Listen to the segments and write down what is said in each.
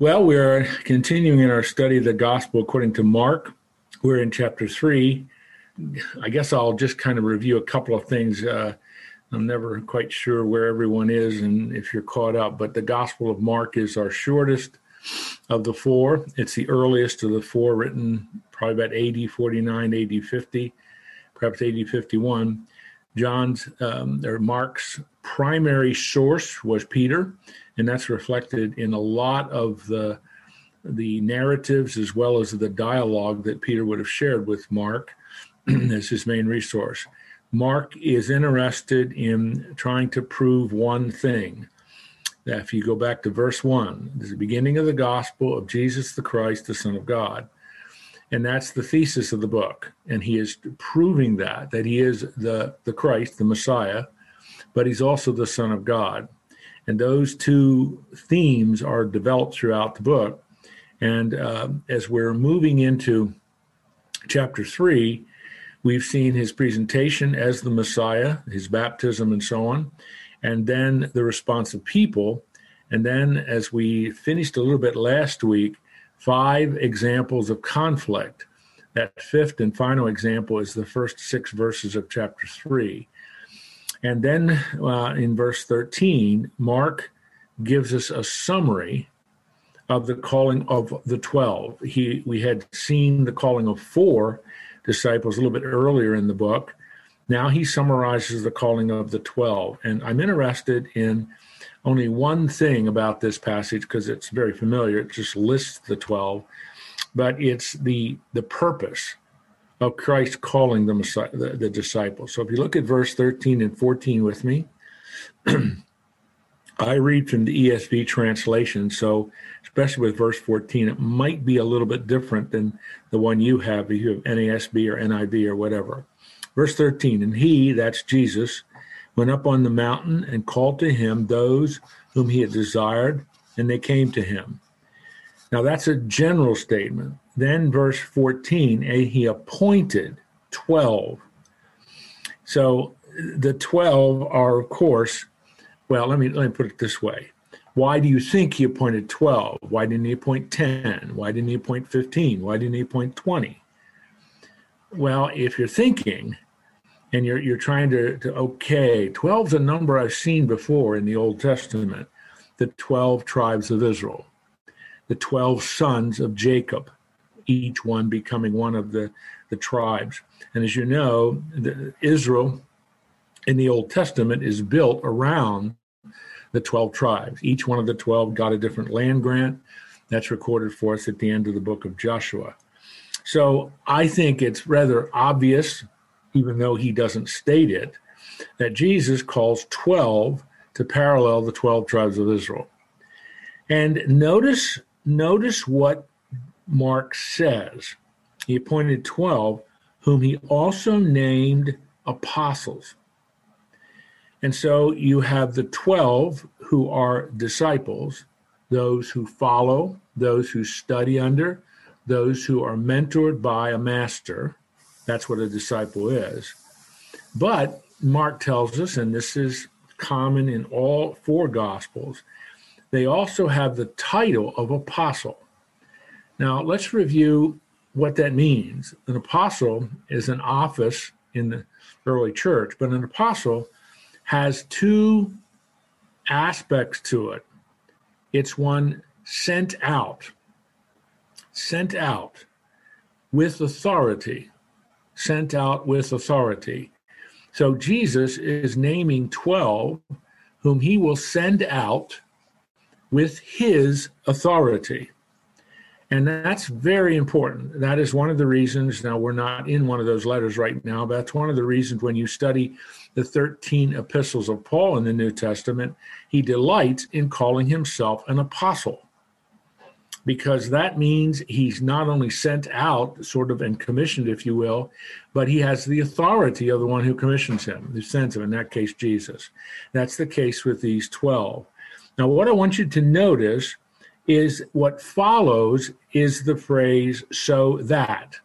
Well, we're continuing in our study of the gospel according to Mark. We're in chapter three. I guess I'll just kind of review a couple of things. Uh, I'm never quite sure where everyone is and if you're caught up, but the Gospel of Mark is our shortest of the four. It's the earliest of the four, written probably about AD 49, AD 50, perhaps AD 51. John's um, or Mark's primary source was Peter, and that's reflected in a lot of the the narratives as well as the dialogue that Peter would have shared with Mark as his main resource. Mark is interested in trying to prove one thing. That if you go back to verse 1, this is the beginning of the gospel of Jesus the Christ, the Son of God. And that's the thesis of the book. And he is proving that, that he is the, the Christ, the Messiah, but he's also the Son of God. And those two themes are developed throughout the book. And uh, as we're moving into chapter three, we've seen his presentation as the Messiah, his baptism, and so on, and then the response of people. And then, as we finished a little bit last week, five examples of conflict. That fifth and final example is the first six verses of chapter three. And then uh, in verse 13, Mark gives us a summary of the calling of the 12. He, we had seen the calling of four disciples a little bit earlier in the book. Now he summarizes the calling of the 12. And I'm interested in only one thing about this passage because it's very familiar. It just lists the 12, but it's the, the purpose of Christ calling the, Messiah, the, the disciples. So if you look at verse 13 and 14 with me, I read from the ESV translation, so especially with verse 14, it might be a little bit different than the one you have, if you have NASB or NIV or whatever. Verse 13, and he, that's Jesus, went up on the mountain and called to him those whom he had desired, and they came to him. Now that's a general statement. Then, verse 14, and he appointed 12. So the 12 are, of course, well, let me, let me put it this way. Why do you think he appointed 12? Why didn't he appoint 10? Why didn't he appoint 15? Why didn't he appoint 20? Well, if you're thinking and you're, you're trying to, to, okay, 12 is a number I've seen before in the Old Testament, the 12 tribes of Israel, the 12 sons of Jacob each one becoming one of the, the tribes. And as you know, the, Israel in the Old Testament is built around the 12 tribes. Each one of the 12 got a different land grant. That's recorded for us at the end of the book of Joshua. So I think it's rather obvious, even though he doesn't state it, that Jesus calls 12 to parallel the 12 tribes of Israel. And notice notice what Mark says. He appointed 12, whom he also named apostles. And so you have the 12 who are disciples, those who follow, those who study under, those who are mentored by a master. That's what a disciple is. But Mark tells us, and this is common in all four gospels, they also have the title of apostle. Now, let's review what that means. An apostle is an office in the early church, but an apostle has two aspects to it. It's one sent out, sent out with authority, sent out with authority. So Jesus is naming 12 whom he will send out with his authority. And that's very important. That is one of the reasons. Now, we're not in one of those letters right now, but that's one of the reasons when you study the 13 epistles of Paul in the New Testament, he delights in calling himself an apostle. Because that means he's not only sent out, sort of, and commissioned, if you will, but he has the authority of the one who commissions him, who sends him, in that case, Jesus. That's the case with these 12. Now, what I want you to notice is what follows is the phrase so that.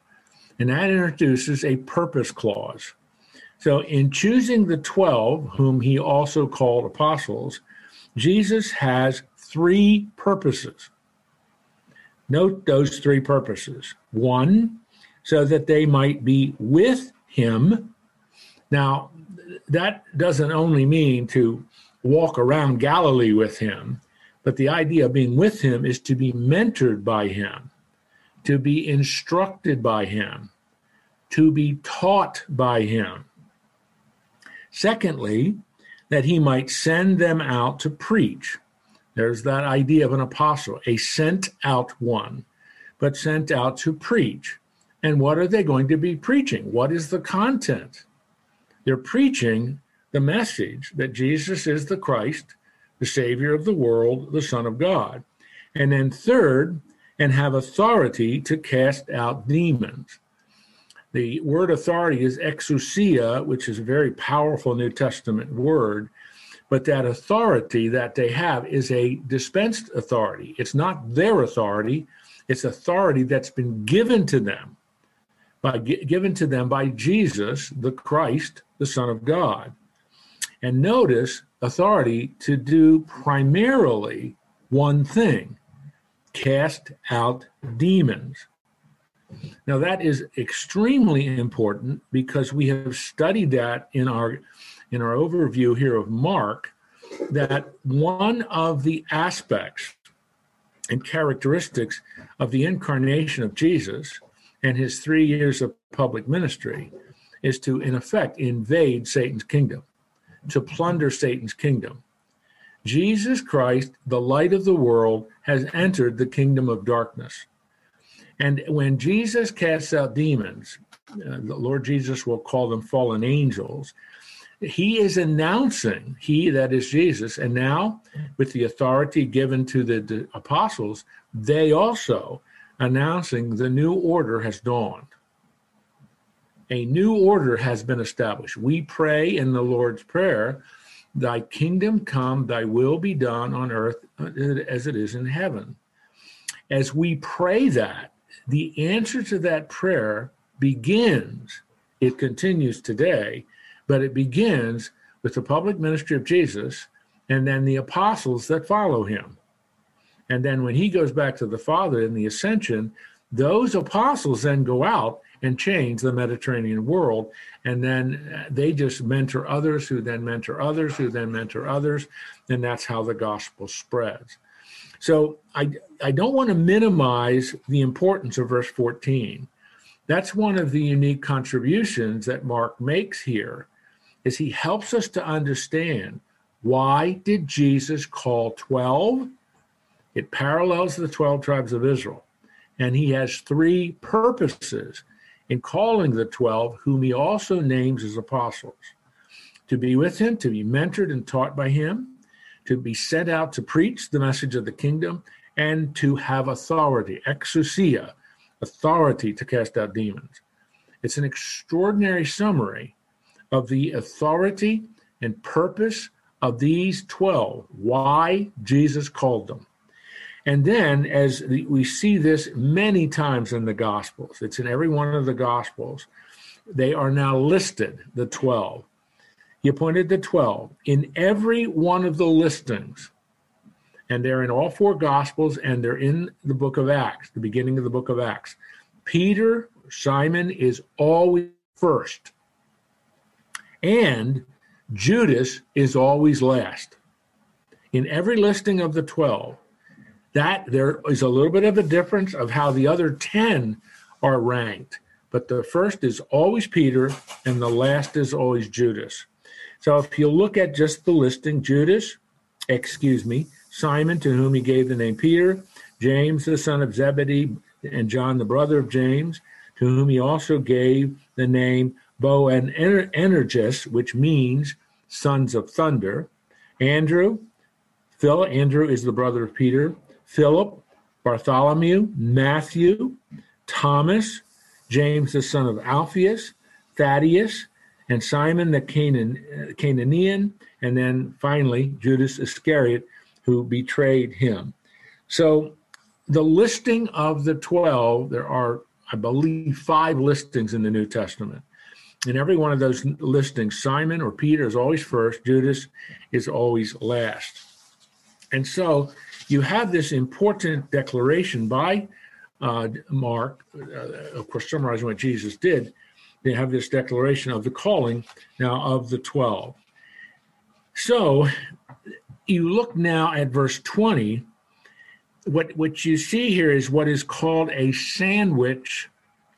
And that introduces a purpose clause. So, in choosing the 12, whom he also called apostles, Jesus has three purposes. Note those three purposes. One, so that they might be with him. Now, that doesn't only mean to walk around Galilee with him, but the idea of being with him is to be mentored by him, to be instructed by him, to be taught by him. Secondly, that he might send them out to preach. There's that idea of an apostle, a sent out one, but sent out to preach. And what are they going to be preaching? What is the content? They're preaching the message that Jesus is the Christ, the Savior of the world, the Son of God. And then, third, and have authority to cast out demons. The word authority is exousia, which is a very powerful New Testament word. But that authority that they have is a dispensed authority. It's not their authority, it's authority that's been given to them by given to them by Jesus, the Christ, the Son of God. And notice authority to do primarily one thing cast out demons. Now, that is extremely important because we have studied that in our in our overview here of Mark that one of the aspects and characteristics of the incarnation of Jesus and his three years of public ministry is to, in effect, invade Satan's kingdom, to plunder Satan's kingdom. Jesus Christ, the light of the world, has entered the kingdom of darkness. And when Jesus casts out demons, uh, the Lord Jesus will call them fallen angels he is announcing, he that is Jesus, and now with the authority given to the, the apostles, they also announcing the new order has dawned. A new order has been established. We pray in the Lord's Prayer, Thy kingdom come, Thy will be done on earth as it is in heaven. As we pray that, the answer to that prayer begins, it continues today but it begins with the public ministry of Jesus and then the apostles that follow him. And then when he goes back to the Father in the ascension, those apostles then go out and change the Mediterranean world. And then uh, they just mentor others who then mentor others who then mentor others. And that's how the gospel spreads. So I, I don't want to minimize the importance of verse 14. That's one of the unique contributions that Mark makes here is he helps us to understand why did Jesus call 12? It parallels the 12 tribes of Israel. And he has three purposes in calling the 12, whom he also names as apostles to be with him, to be mentored and taught by him, to be sent out to preach the message of the kingdom, and to have authority, exousia, authority to cast out demons. It's an extraordinary summary of the authority and purpose of these 12, why Jesus called them. And then, as we see this many times in the Gospels, it's in every one of the Gospels, they are now listed, the 12. He appointed the 12 in every one of the listings. And they're in all four Gospels and they're in the book of Acts, the beginning of the book of Acts. Peter, Simon is always first and Judas is always last. In every listing of the 12, that there is a little bit of a difference of how the other 10 are ranked. But the first is always Peter, and the last is always Judas. So if you look at just the listing, Judas, excuse me, Simon, to whom he gave the name Peter, James, the son of Zebedee, and John, the brother of James, to whom he also gave the name Boanerges, which means sons of thunder. Andrew, Phil, Andrew is the brother of Peter. Philip, Bartholomew, Matthew, Thomas, James the son of Alphaeus, Thaddeus, and Simon the Canaan, uh, Canaanian, and then finally Judas Iscariot, who betrayed him. So the listing of the 12, there are, I believe, five listings in the New Testament in every one of those listings, Simon or Peter is always first, Judas is always last. And so you have this important declaration by uh, Mark, uh, of course, summarizing what Jesus did. They have this declaration of the calling now of the 12. So you look now at verse 20. What, what you see here is what is called a sandwich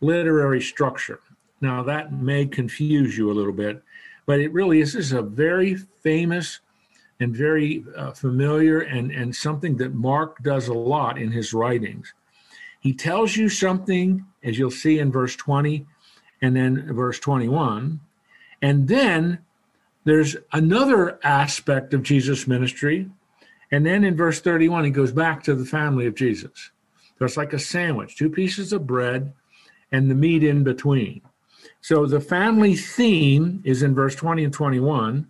literary structure. Now, that may confuse you a little bit, but it really is, this is a very famous and very uh, familiar and, and something that Mark does a lot in his writings. He tells you something, as you'll see in verse 20 and then verse 21, and then there's another aspect of Jesus' ministry. And then in verse 31, he goes back to the family of Jesus. So it's like a sandwich, two pieces of bread and the meat in between. So the family theme is in verse 20 and 21.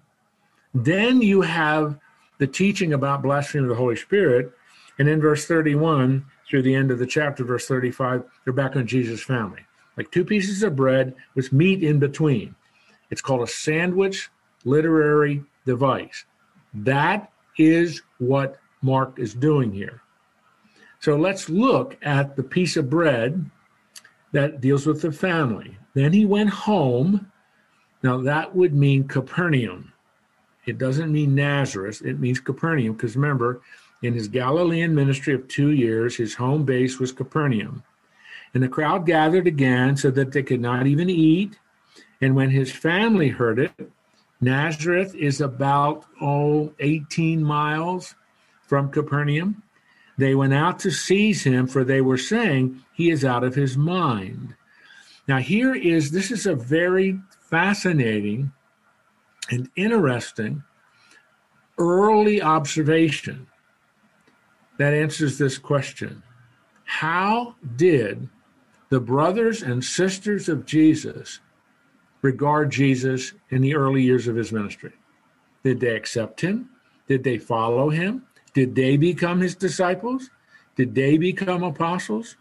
Then you have the teaching about blasphemy of the Holy Spirit. And in verse 31 through the end of the chapter, verse 35, they're back on Jesus' family. Like two pieces of bread with meat in between. It's called a sandwich literary device. That is what Mark is doing here. So let's look at the piece of bread that deals with the family. Then he went home. Now that would mean Capernaum. It doesn't mean Nazareth, it means Capernaum, because remember, in his Galilean ministry of two years, his home base was Capernaum. And the crowd gathered again so that they could not even eat. And when his family heard it, Nazareth is about, oh, 18 miles from Capernaum. They went out to seize him, for they were saying, He is out of his mind. Now, here is this is a very fascinating and interesting early observation that answers this question How did the brothers and sisters of Jesus regard Jesus in the early years of his ministry? Did they accept him? Did they follow him? Did they become his disciples? Did they become apostles?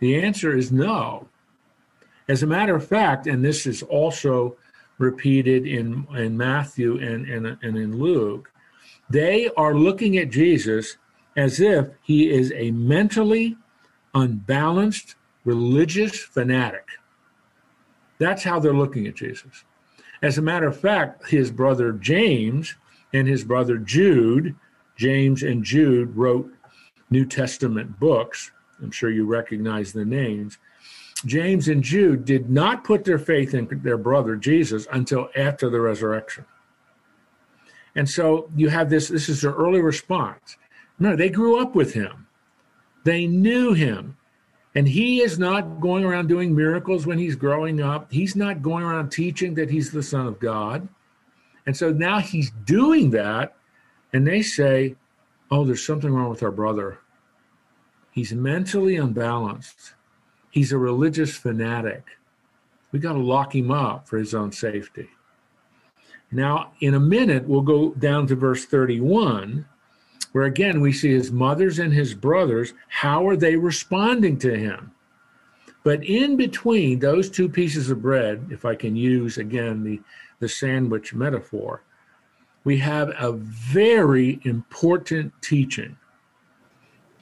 The answer is no. As a matter of fact, and this is also repeated in, in Matthew and, and, and in Luke, they are looking at Jesus as if he is a mentally unbalanced religious fanatic. That's how they're looking at Jesus. As a matter of fact, his brother James and his brother Jude, James and Jude wrote New Testament books. I'm sure you recognize the names. James and Jude did not put their faith in their brother Jesus until after the resurrection. And so you have this, this is their early response. No, they grew up with him, they knew him. And he is not going around doing miracles when he's growing up. He's not going around teaching that he's the Son of God. And so now he's doing that. And they say, oh, there's something wrong with our brother. He's mentally unbalanced. He's a religious fanatic. We got to lock him up for his own safety. Now, in a minute, we'll go down to verse 31, where again we see his mothers and his brothers. How are they responding to him? But in between those two pieces of bread, if I can use again the, the sandwich metaphor, we have a very important teaching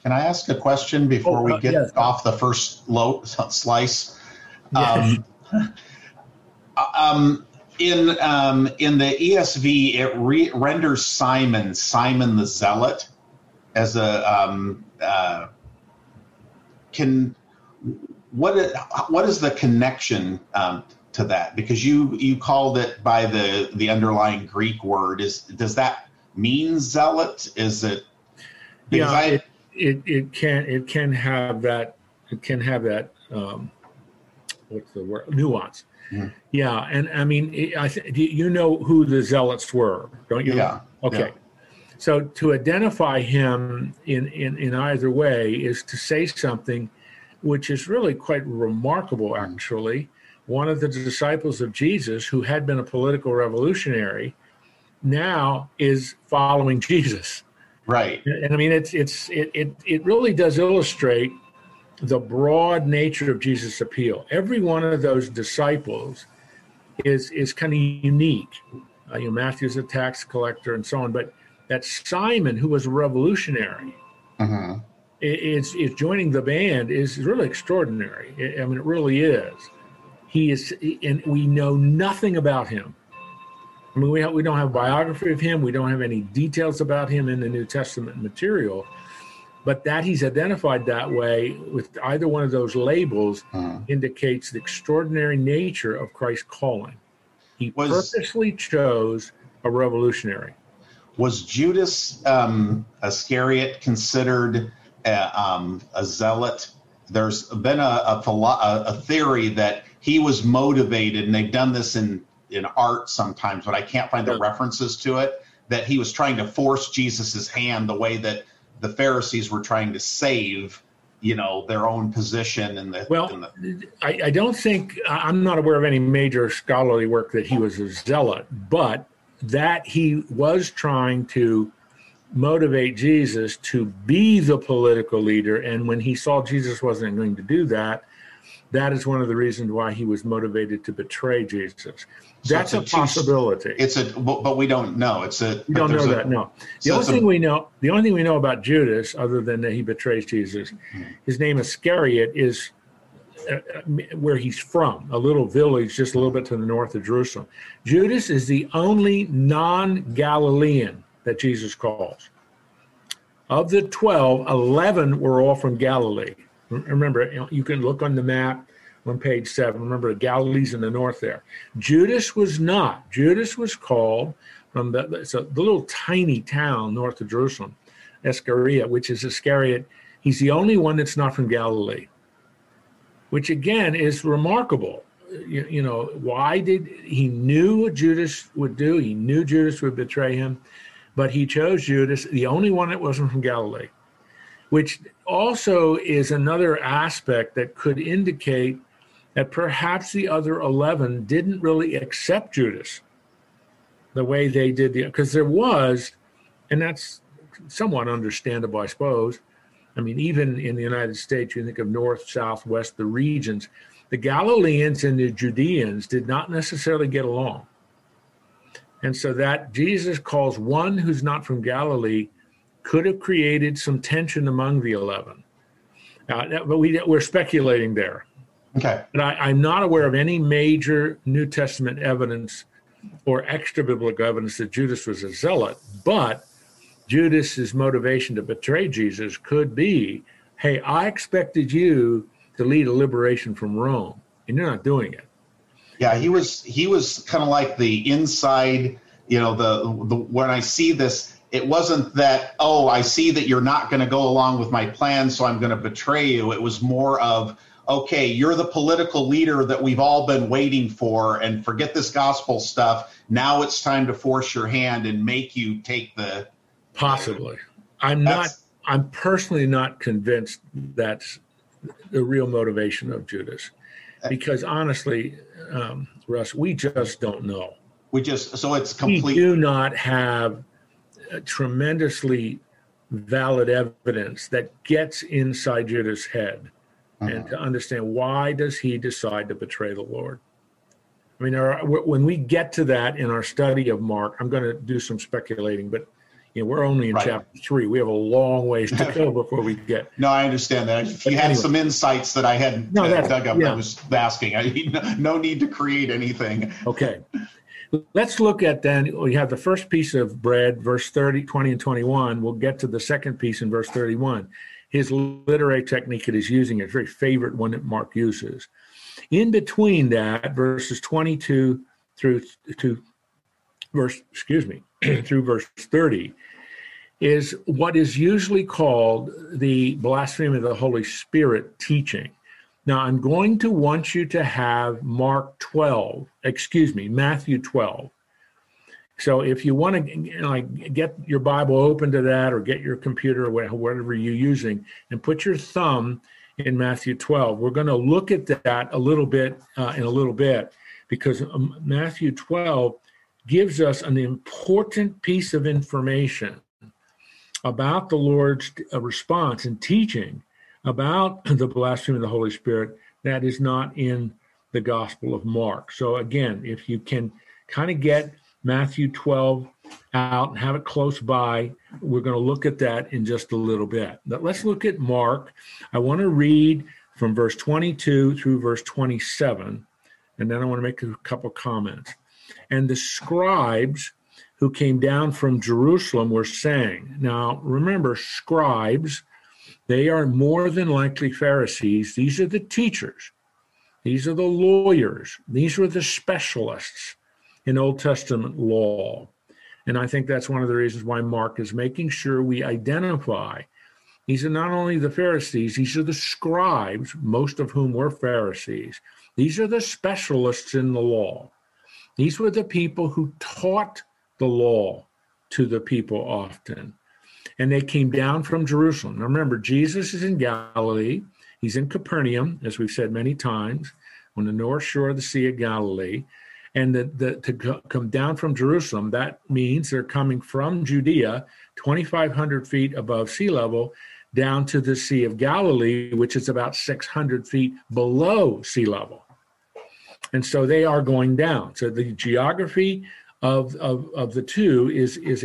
can I ask a question before oh, we uh, get yes. off the first low slice? Yes. Um, um, in um, in the ESV, it re- renders Simon Simon the Zealot as a um, uh, can what what is the connection um, to that? Because you you called it by the the underlying Greek word. Is does that mean zealot? Is it? Because yeah, I, it, it it can it can have that it can have that um, what's the word nuance. Mm. Yeah, and I mean, it, I th- you know who the zealots were, don't you? Yeah. Okay. Yeah. So to identify him in, in, in either way is to say something which is really quite remarkable, hmm. actually. Mm. One of the disciples of Jesus, who had been a political revolutionary, now is following Jesus. Right. And I mean, it's it's it it, it really does illustrate the broad nature of Jesus' appeal. Every one of those disciples is is kind of unique. Uh, you know, Matthew's a tax collector and so on, but that Simon, who was a revolutionary, uh-huh. it's, it's joining the band is really extraordinary. I mean, it really is. He is, and we know nothing about him. I mean, we, have, we don't have biography of him. We don't have any details about him in the New Testament material. But that he's identified that way with either one of those labels uh-huh. indicates the extraordinary nature of Christ's calling. He was, purposely chose a revolutionary. Was Judas um, Iscariot considered a, um, a, zealot? There's been a, a, a theory that he was motivated, and they've done this in in art sometimes, but I can't find the references to it. That he was trying to force Jesus's hand the way that the Pharisees were trying to save you know their own position in the well in the, I, I, don't think i'm not aware of any major scholarly work that he was a zealot but that he was trying to motivate jesus to be the political leader and when he saw jesus wasn't going to do that that is one of the reasons why he was motivated to betray jesus that's so a, a, possibility. It's a, but we don't know. It's a. We don't know a, that. No. The so only thing a, we know, the only thing we know about Judas, other than that he betrays Jesus, hmm. his name Iscariot is uh, uh, where he's from, a little village just a little bit to the north of Jerusalem. Judas is the only non-Galilean that Jesus calls. Of the 12, 11 were all from Galilee. Remember, you can look on the map on page seven. Remember, Galilee's in the north there. Judas was not. Judas was called from the, it's a, the little tiny town north of Jerusalem, Iscariot, which is Iscariot. He's the only one that's not from Galilee, which again is remarkable. You, you know, why did he knew what Judas would do? He knew Judas would betray him, but he chose Judas, the only one that wasn't from Galilee, which also is another aspect that could indicate that perhaps the other 11 didn't really accept Judas the way they did the because there was and that's somewhat understandable i suppose. I mean even in the united states you think of north south west the regions. The galileans and the judeans did not necessarily get along. And so that jesus calls one who's not from galilee could have created some tension among the 11 uh, but we, we're speculating there Okay. But I, am not aware of any major New Testament evidence or extra biblical evidence that Judas was a zealot. But Judas's motivation to betray Jesus could be, hey, I expected you to lead a liberation from Rome, and you're not doing it. Yeah, he was he was kind of like the inside, you know, the, the when I see this, it wasn't that, oh, I see that you're not going to go along with my plan, so I'm going to betray you. It was more of okay, you're the political leader that we've all been waiting for, and forget this gospel stuff. Now it's time to force your hand and make you take the. Possibly. I'm not, I'm personally not convinced that's the real motivation of Judas. Because honestly, um, Russ, we just don't know. We just, so it's complete. We do not have tremendously valid evidence that gets inside Judas' head uh-huh. and to understand why does he decide to betray the Lord. I mean, our, when we get to that in our study of Mark, I'm going to do some speculating, but you know, we're only in right. chapter three. We have a long ways to go before we get. no, I understand that. If you had anyway. some insights that I hadn't no, uh, dug up, yeah. I was asking. I no need to create anything. Okay. Let's look at then, we have the first piece of bread, verse 30, 20, and 21. We'll get to the second piece in verse 31 his literary technique that he's using, a very favorite one that Mark uses. In between that, verses 22 through to verse, excuse me, through verse 30, is what is usually called the blasphemy of the Holy Spirit teaching. Now, I'm going to want you to have Mark 12, excuse me, Matthew 12, so if you want to you know, like get your Bible open to that, or get your computer or whatever you're using, and put your thumb in Matthew 12, we're going to look at that a little bit uh, in a little bit, because um, Matthew 12 gives us an important piece of information about the Lord's uh, response and teaching about the blasphemy of the Holy Spirit that is not in the Gospel of Mark. So again, if you can kind of get Matthew 12 out and have it close by. We're going to look at that in just a little bit. But let's look at Mark. I want to read from verse 22 through verse 27, and then I want to make a couple comments. And the scribes who came down from Jerusalem were saying, Now remember, scribes, they are more than likely Pharisees. These are the teachers, these are the lawyers, these were the specialists in Old Testament law. And I think that's one of the reasons why Mark is making sure we identify. These are not only the Pharisees, these are the scribes, most of whom were Pharisees. These are the specialists in the law. These were the people who taught the law to the people often. And they came down from Jerusalem. Now remember, Jesus is in Galilee. He's in Capernaum, as we've said many times, on the north shore of the Sea of Galilee and the, the, to come down from Jerusalem, that means they're coming from Judea, 2,500 feet above sea level, down to the Sea of Galilee, which is about 600 feet below sea level. And so they are going down. So the geography of, of, of the two is, is,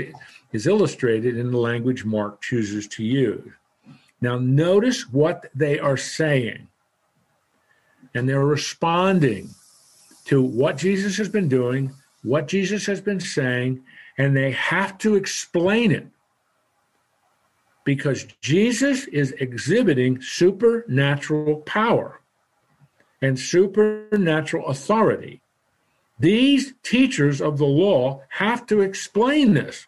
is illustrated in the language Mark chooses to use. Now, notice what they are saying. And they're responding to what Jesus has been doing, what Jesus has been saying, and they have to explain it because Jesus is exhibiting supernatural power and supernatural authority. These teachers of the law have to explain this,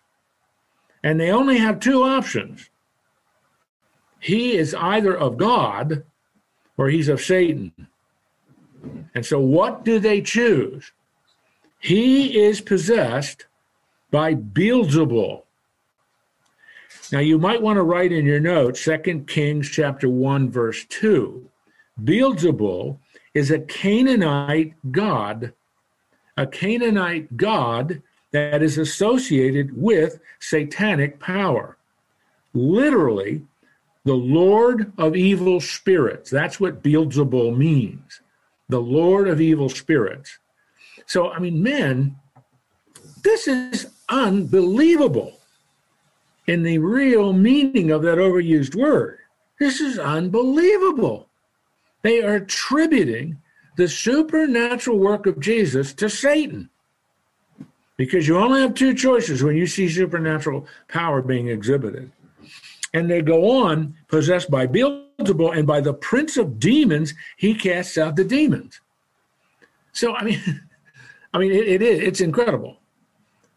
and they only have two options. He is either of God or he's of Satan. And so, what do they choose? He is possessed by Beelzebul. Now, you might want to write in your notes 2 Kings chapter 1, verse 2. Beelzebul is a Canaanite god, a Canaanite god that is associated with satanic power. Literally, the Lord of evil spirits. That's what Beelzebul means the Lord of evil spirits. So, I mean, men, this is unbelievable in the real meaning of that overused word. This is unbelievable. They are attributing the supernatural work of Jesus to Satan. Because you only have two choices when you see supernatural power being exhibited. And they go on, possessed by Beelzebul, and by the prince of demons, he casts out the demons. So I mean, I mean, it, it is it's incredible.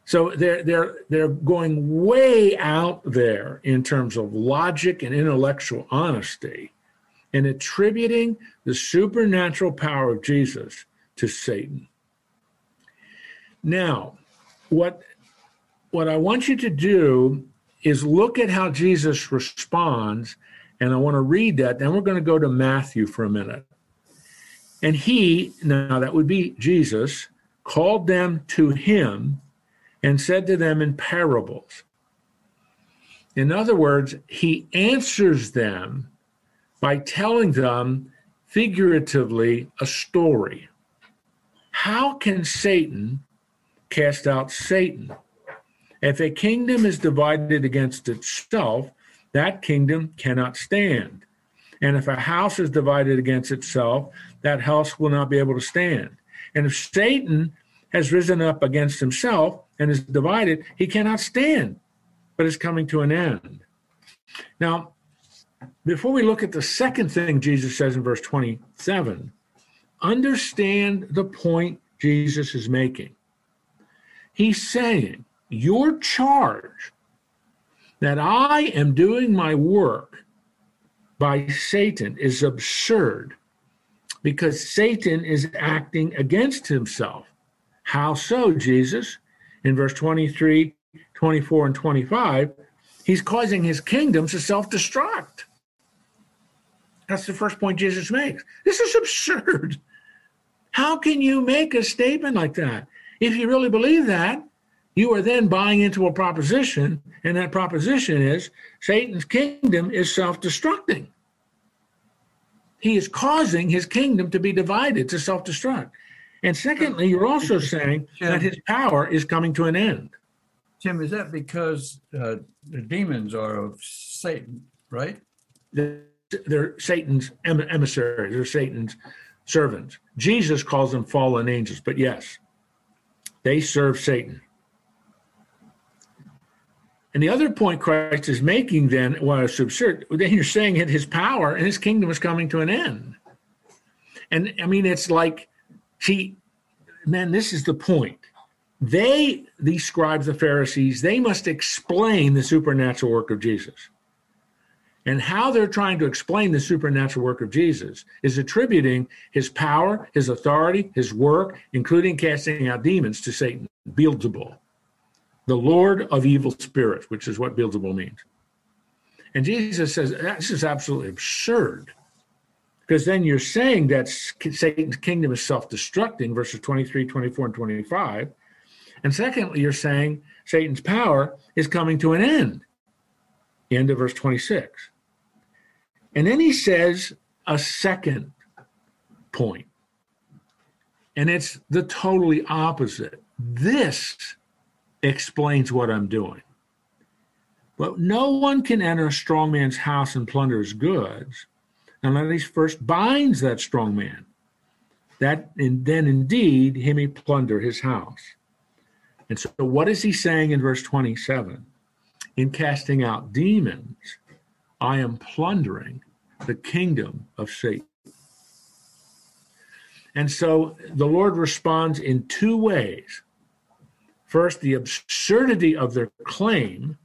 So they're they're they're going way out there in terms of logic and intellectual honesty, and attributing the supernatural power of Jesus to Satan. Now, what what I want you to do is look at how Jesus responds. And I want to read that. Then we're going to go to Matthew for a minute. And he, now that would be Jesus, called them to him and said to them in parables. In other words, he answers them by telling them figuratively a story. How can Satan cast out Satan? If a kingdom is divided against itself, that kingdom cannot stand. And if a house is divided against itself, that house will not be able to stand. And if Satan has risen up against himself and is divided, he cannot stand, but is coming to an end. Now, before we look at the second thing Jesus says in verse 27, understand the point Jesus is making. He's saying your charge that I am doing my work by Satan is absurd because Satan is acting against himself. How so, Jesus? In verse 23, 24, and 25, he's causing his kingdom to self destruct. That's the first point Jesus makes. This is absurd. How can you make a statement like that? If you really believe that, you are then buying into a proposition, and that proposition is Satan's kingdom is self destructing. He is causing his kingdom to be divided, to self destruct. And secondly, you're also saying that his power is coming to an end. Tim, is that because uh, the demons are of Satan, right? They're Satan's emissaries, they're Satan's servants. Jesus calls them fallen angels, but yes, they serve Satan. And the other point Christ is making then, it's absurd, then you're saying that his power and his kingdom is coming to an end. And I mean, it's like, see, man, this is the point. They, these scribes, the Pharisees, they must explain the supernatural work of Jesus. And how they're trying to explain the supernatural work of Jesus is attributing his power, his authority, his work, including casting out demons, to Satan, Beelzebul, the Lord of evil spirits, which is what Beelzebul means. And Jesus says, this is absolutely absurd. Because then you're saying that Satan's kingdom is self destructing, verses 23, 24, and 25. And secondly, you're saying Satan's power is coming to an end. End of verse 26. And then he says a second point, and it's the totally opposite. This explains what I'm doing. But no one can enter a strong man's house and plunder his goods unless he first binds that strong man. That and then indeed he may plunder his house. And so what is he saying in verse 27? In casting out demons, I am plundering the kingdom of Satan. And so the Lord responds in two ways. First, the absurdity of their claim.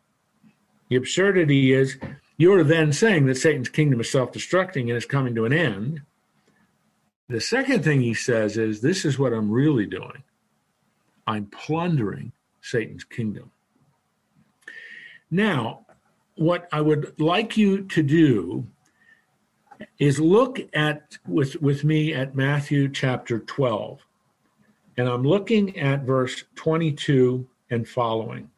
The absurdity is you're then saying that Satan's kingdom is self destructing and is coming to an end. The second thing he says is this is what I'm really doing I'm plundering Satan's kingdom. Now, what I would like you to do is look at with with me at Matthew chapter 12. And I'm looking at verse 22 and following.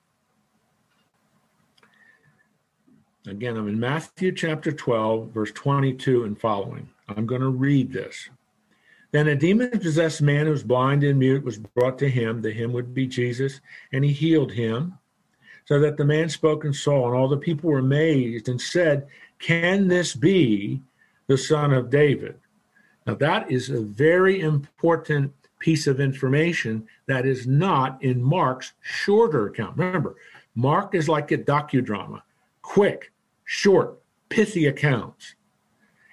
Again, I'm in Matthew chapter 12, verse 22 and following. I'm going to read this. Then a demon possessed man who was blind and mute was brought to him. The him would be Jesus, and he healed him, so that the man spoke and saw, and all the people were amazed and said, Can this be the son of David. Now, that is a very important piece of information that is not in Mark's shorter account. Remember, Mark is like a docudrama quick, short, pithy accounts.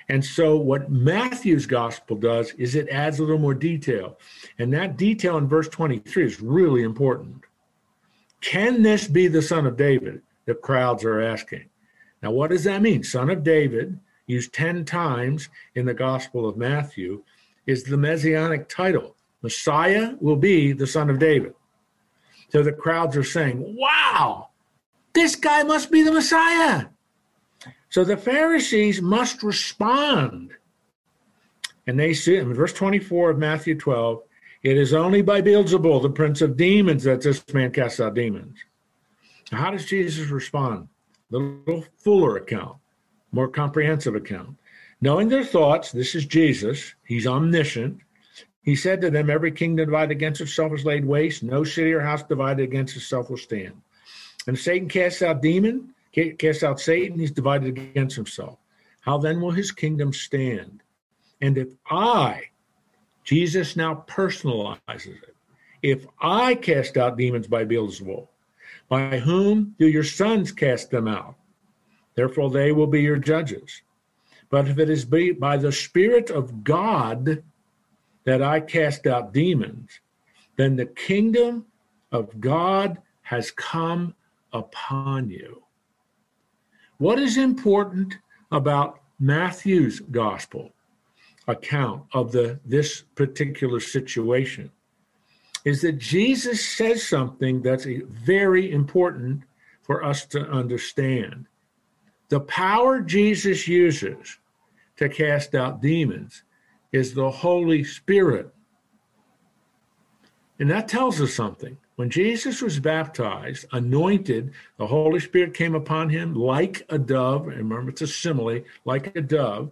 And so, what Matthew's gospel does is it adds a little more detail. And that detail in verse 23 is really important. Can this be the son of David? The crowds are asking. Now, what does that mean? Son of David used 10 times in the Gospel of Matthew, is the messianic title. Messiah will be the son of David. So the crowds are saying, wow, this guy must be the Messiah. So the Pharisees must respond. And they see in verse 24 of Matthew 12, it is only by Beelzebul, the prince of demons, that this man casts out demons. how does Jesus respond? The little fuller account more comprehensive account. Knowing their thoughts, this is Jesus, he's omniscient. He said to them, Every kingdom divided against itself is laid waste. No city or house divided against itself will stand. And Satan casts out demon, casts out Satan, he's divided against himself. How then will his kingdom stand? And if I, Jesus now personalizes it, if I cast out demons by Beelzebul, by whom do your sons cast them out? Therefore, they will be your judges. But if it is by the Spirit of God that I cast out demons, then the kingdom of God has come upon you. What is important about Matthew's gospel account of the this particular situation is that Jesus says something that's very important for us to understand. The power Jesus uses to cast out demons is the Holy Spirit. And that tells us something. When Jesus was baptized, anointed, the Holy Spirit came upon him like a dove. Remember, it's a simile, like a dove.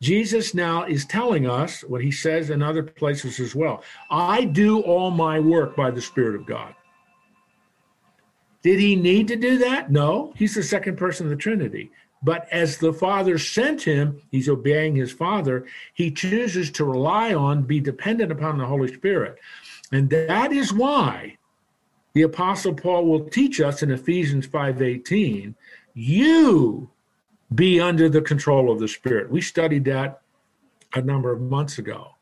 Jesus now is telling us what he says in other places as well I do all my work by the Spirit of God. Did he need to do that? No, he's the second person of the Trinity. But as the Father sent him, he's obeying his Father. He chooses to rely on, be dependent upon the Holy Spirit. And that is why the Apostle Paul will teach us in Ephesians 5:18, you be under the control of the Spirit. We studied that a number of months ago.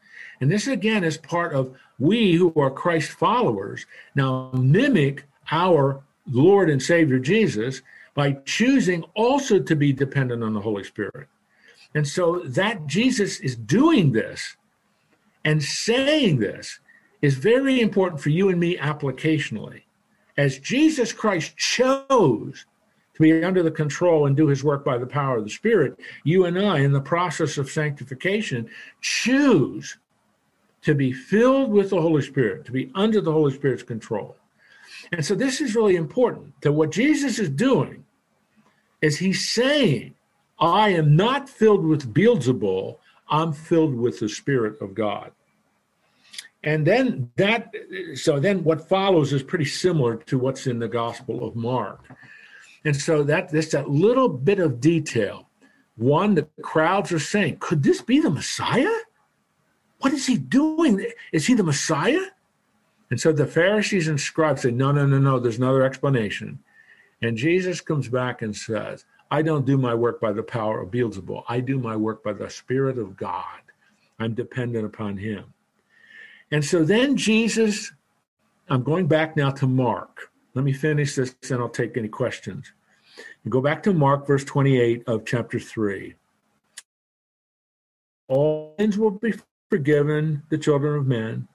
And this again is part of we who are Christ followers now mimic our Lord and Savior Jesus by choosing also to be dependent on the Holy Spirit. And so that Jesus is doing this and saying this is very important for you and me applicationally. As Jesus Christ chose to be under the control and do his work by the power of the Spirit, you and I, in the process of sanctification, choose to be filled with the Holy Spirit, to be under the Holy Spirit's control. And so this is really important that what Jesus is doing is he's saying, I am not filled with Beelzebul, I'm filled with the Spirit of God. And then that, so then what follows is pretty similar to what's in the Gospel of Mark. And so that this that little bit of detail. One, the crowds are saying, could this be the Messiah? What is he doing? Is he the Messiah? And so the Pharisees and scribes say, No, no, no, no, there's another explanation. And Jesus comes back and says, I don't do my work by the power of Beelzebul. I do my work by the Spirit of God. I'm dependent upon him. And so then Jesus, I'm going back now to Mark. Let me finish this and I'll take any questions. You go back to Mark, verse 28 of chapter 3. All things will be forgiven the children of men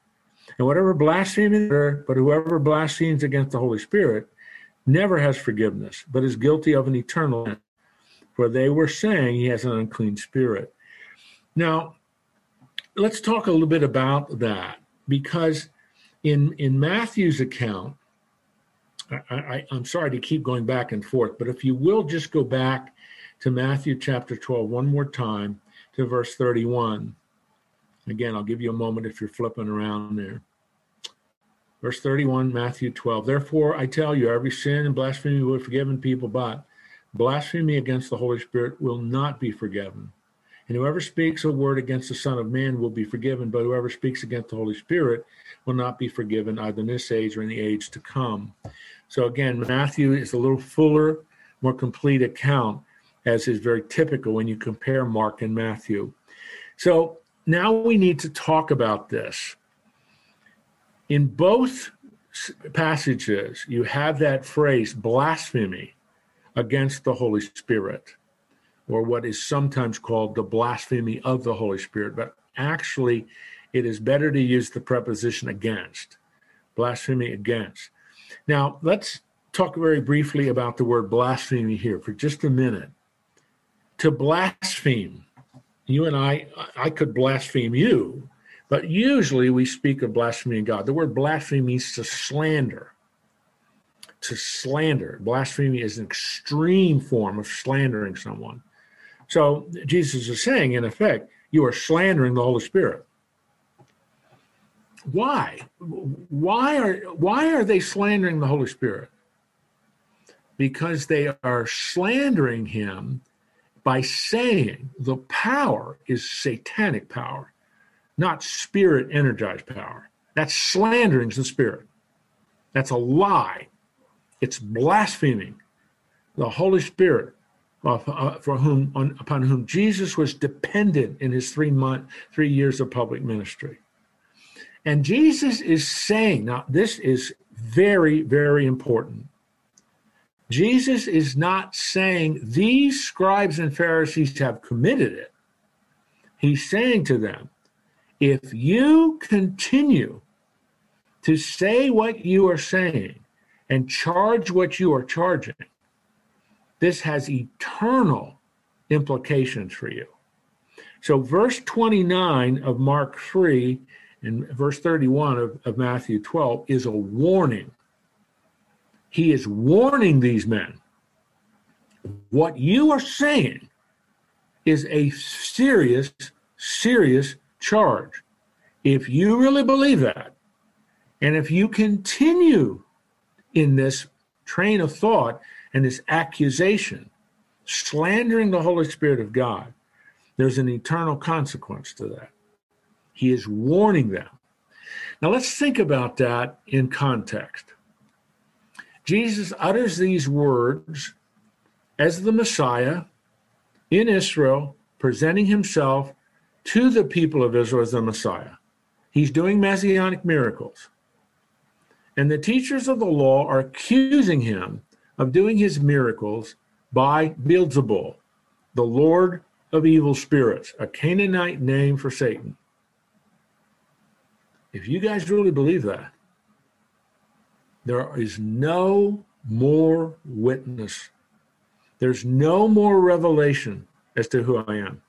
and whatever blasphemy, but whoever blasphemes against the Holy Spirit never has forgiveness, but is guilty of an eternal sin. For they were saying he has an unclean spirit. Now, let's talk a little bit about that because in in Matthew's account, I, am sorry to keep going back and forth, but if you will just go back to Matthew chapter 12 one more time to verse 31. Again, I'll give you a moment if you're flipping around there. Verse 31, Matthew 12. Therefore, I tell you, every sin and blasphemy will be forgiven people, but blasphemy against the Holy Spirit will not be forgiven. And whoever speaks a word against the Son of Man will be forgiven, but whoever speaks against the Holy Spirit will not be forgiven either in this age or in the age to come. So again, Matthew is a little fuller, more complete account, as is very typical when you compare Mark and Matthew. So now we need to talk about this. In both passages, you have that phrase blasphemy against the Holy Spirit, or what is sometimes called the blasphemy of the Holy Spirit. But actually, it is better to use the preposition against, blasphemy against. Now, let's talk very briefly about the word blasphemy here for just a minute. To blaspheme, you and I, I could blaspheme you, but usually we speak of blaspheming God. The word blasphemy means to slander. To slander. Blasphemy is an extreme form of slandering someone. So Jesus is saying, in effect, you are slandering the Holy Spirit. Why? Why are why are they slandering the Holy Spirit? Because they are slandering him by saying the power is satanic power not spirit energized power. That's slandering the spirit. That's a lie. It's blaspheming the Holy Spirit, uh, for whom on, upon whom Jesus was dependent in his three month, three years of public ministry. And Jesus is saying, now this is very, very important. Jesus is not saying these scribes and Pharisees have committed it. He's saying to them, if you continue to say what you are saying and charge what you are charging, this has eternal implications for you. So, verse 29 of Mark 3 and verse 31 of, of Matthew 12 is a warning. He is warning these men. What you are saying is a serious, serious charge. If you really believe that, and if you continue in this train of thought and this accusation, slandering the Holy Spirit of God, there's an eternal consequence to that. He is warning them. Now let's think about that in context. Jesus utters these words as the Messiah in Israel, presenting himself to the people of Israel as the Messiah. He's doing messianic miracles. And the teachers of the law are accusing him of doing his miracles by Beelzebul, the Lord of evil spirits, a Canaanite name for Satan. If you guys really believe that, there is no more witness. There's no more revelation as to who I am.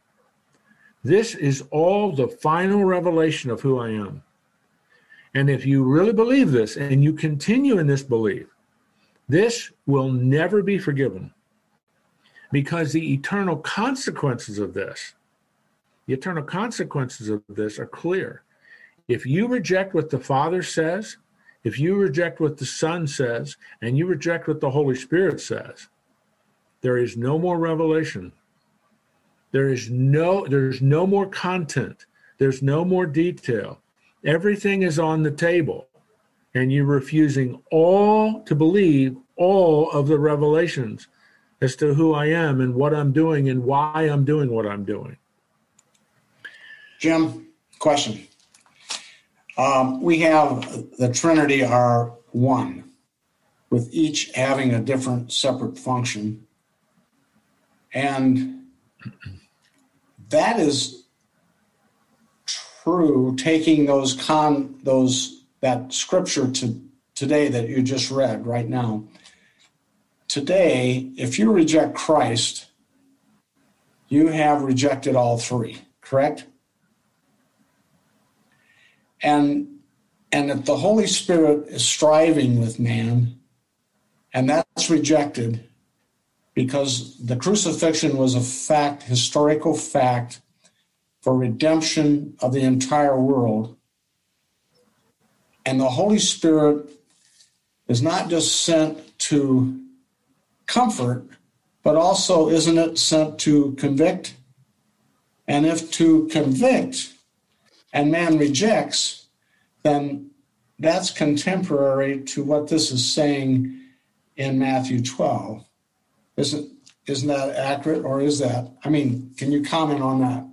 This is all the final revelation of who I am. And if you really believe this and you continue in this belief, this will never be forgiven because the eternal consequences of this, the eternal consequences of this are clear. If you reject what the Father says, if you reject what the Son says, and you reject what the Holy Spirit says, there is no more revelation. There is no there's no more content. There's no more detail. Everything is on the table. And you're refusing all to believe all of the revelations as to who I am and what I'm doing and why I'm doing what I'm doing. Jim, question. Um, we have the Trinity are one, with each having a different separate function. And that is true, taking those con those that scripture to today that you just read right now. Today, if you reject Christ, you have rejected all three, correct? And and if the Holy Spirit is striving with man, and that's rejected because the crucifixion was a fact, historical fact for redemption of the entire world. And the Holy Spirit is not just sent to comfort, but also, isn't it sent to convict? And if to convict, and man rejects, then that's contemporary to what this is saying in Matthew 12. Isn't, isn't that accurate or is that? I mean, can you comment on that?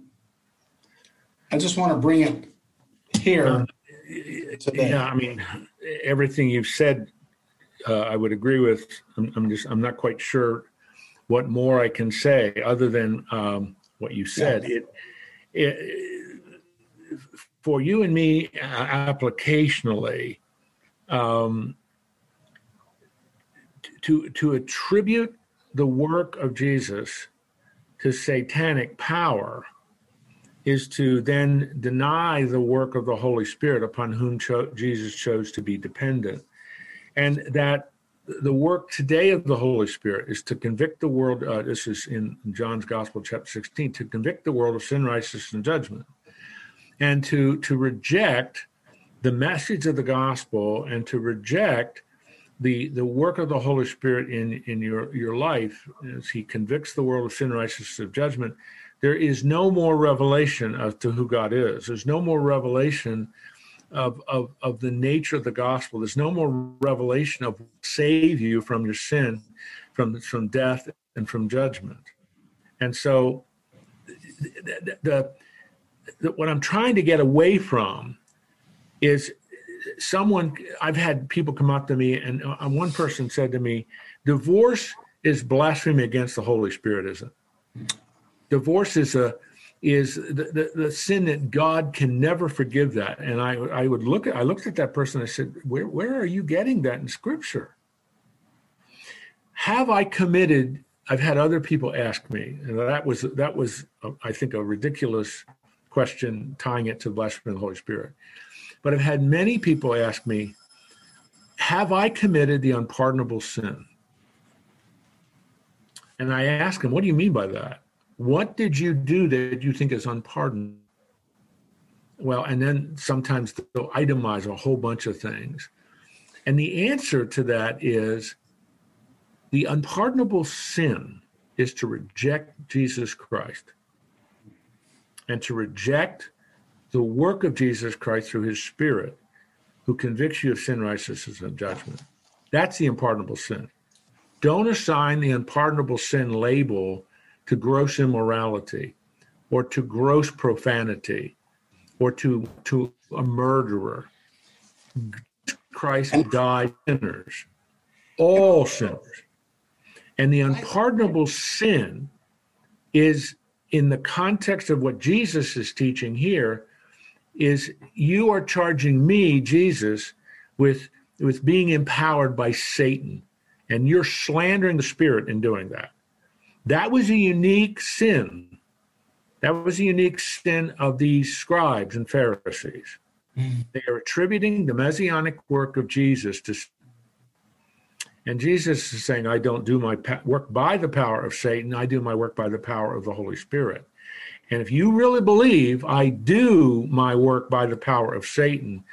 I just want to bring it here. Uh, today. Yeah, I mean, everything you've said, uh, I would agree with. I'm, I'm, just, I'm not quite sure what more I can say other than um, what you said. Yeah. It, it for you and me uh, applicationally um, to to attribute the work of Jesus to satanic power is to then deny the work of the Holy Spirit upon whom cho- Jesus chose to be dependent. And that the work today of the Holy Spirit is to convict the world, uh, this is in John's Gospel, chapter 16, to convict the world of sin, righteousness, and judgment and to to reject the message of the gospel and to reject the the work of the Holy Spirit in in your your life as He convicts the world of sin, righteousness, of judgment. There is no more revelation as to who God is. There's no more revelation of of of the nature of the gospel. There's no more revelation of save you from your sin, from from death and from judgment. And so the, the what I'm trying to get away from is someone I've had people come up to me and uh, one person said to me, divorce is blasphemy against the Holy Spirit, isn't it? Divorce is a is the, the, the, sin that God can never forgive that. And I I would look at I looked at that person, and I said, Where where are you getting that in scripture? Have I committed I've had other people ask me, and that was that was I think a ridiculous question tying it to the blasphemy of the Holy Spirit. But I've had many people ask me, Have I committed the unpardonable sin? And I ask them, What do you mean by that? What did you do that you think is unpardonable? Well, and then sometimes they'll itemize a whole bunch of things. And the answer to that is the unpardonable sin is to reject Jesus Christ and to reject the work of Jesus Christ through his spirit who convicts you of sin, righteousness, and judgment. That's the unpardonable sin. Don't assign the unpardonable sin label to gross immorality or to gross profanity or to, to a murderer. Christ died sinners, all sinners. And the unpardonable sin is in the context of what Jesus is teaching here is you are charging me, Jesus, with with being empowered by Satan. And you're slandering the spirit in doing that. That was a unique sin. That was a unique sin of these scribes and Pharisees. Mm. They are attributing the messianic work of Jesus to and Jesus is saying, I don't do my work by the power of Satan, I do my work by the power of the Holy Spirit. And if you really believe I do my work by the power of Satan,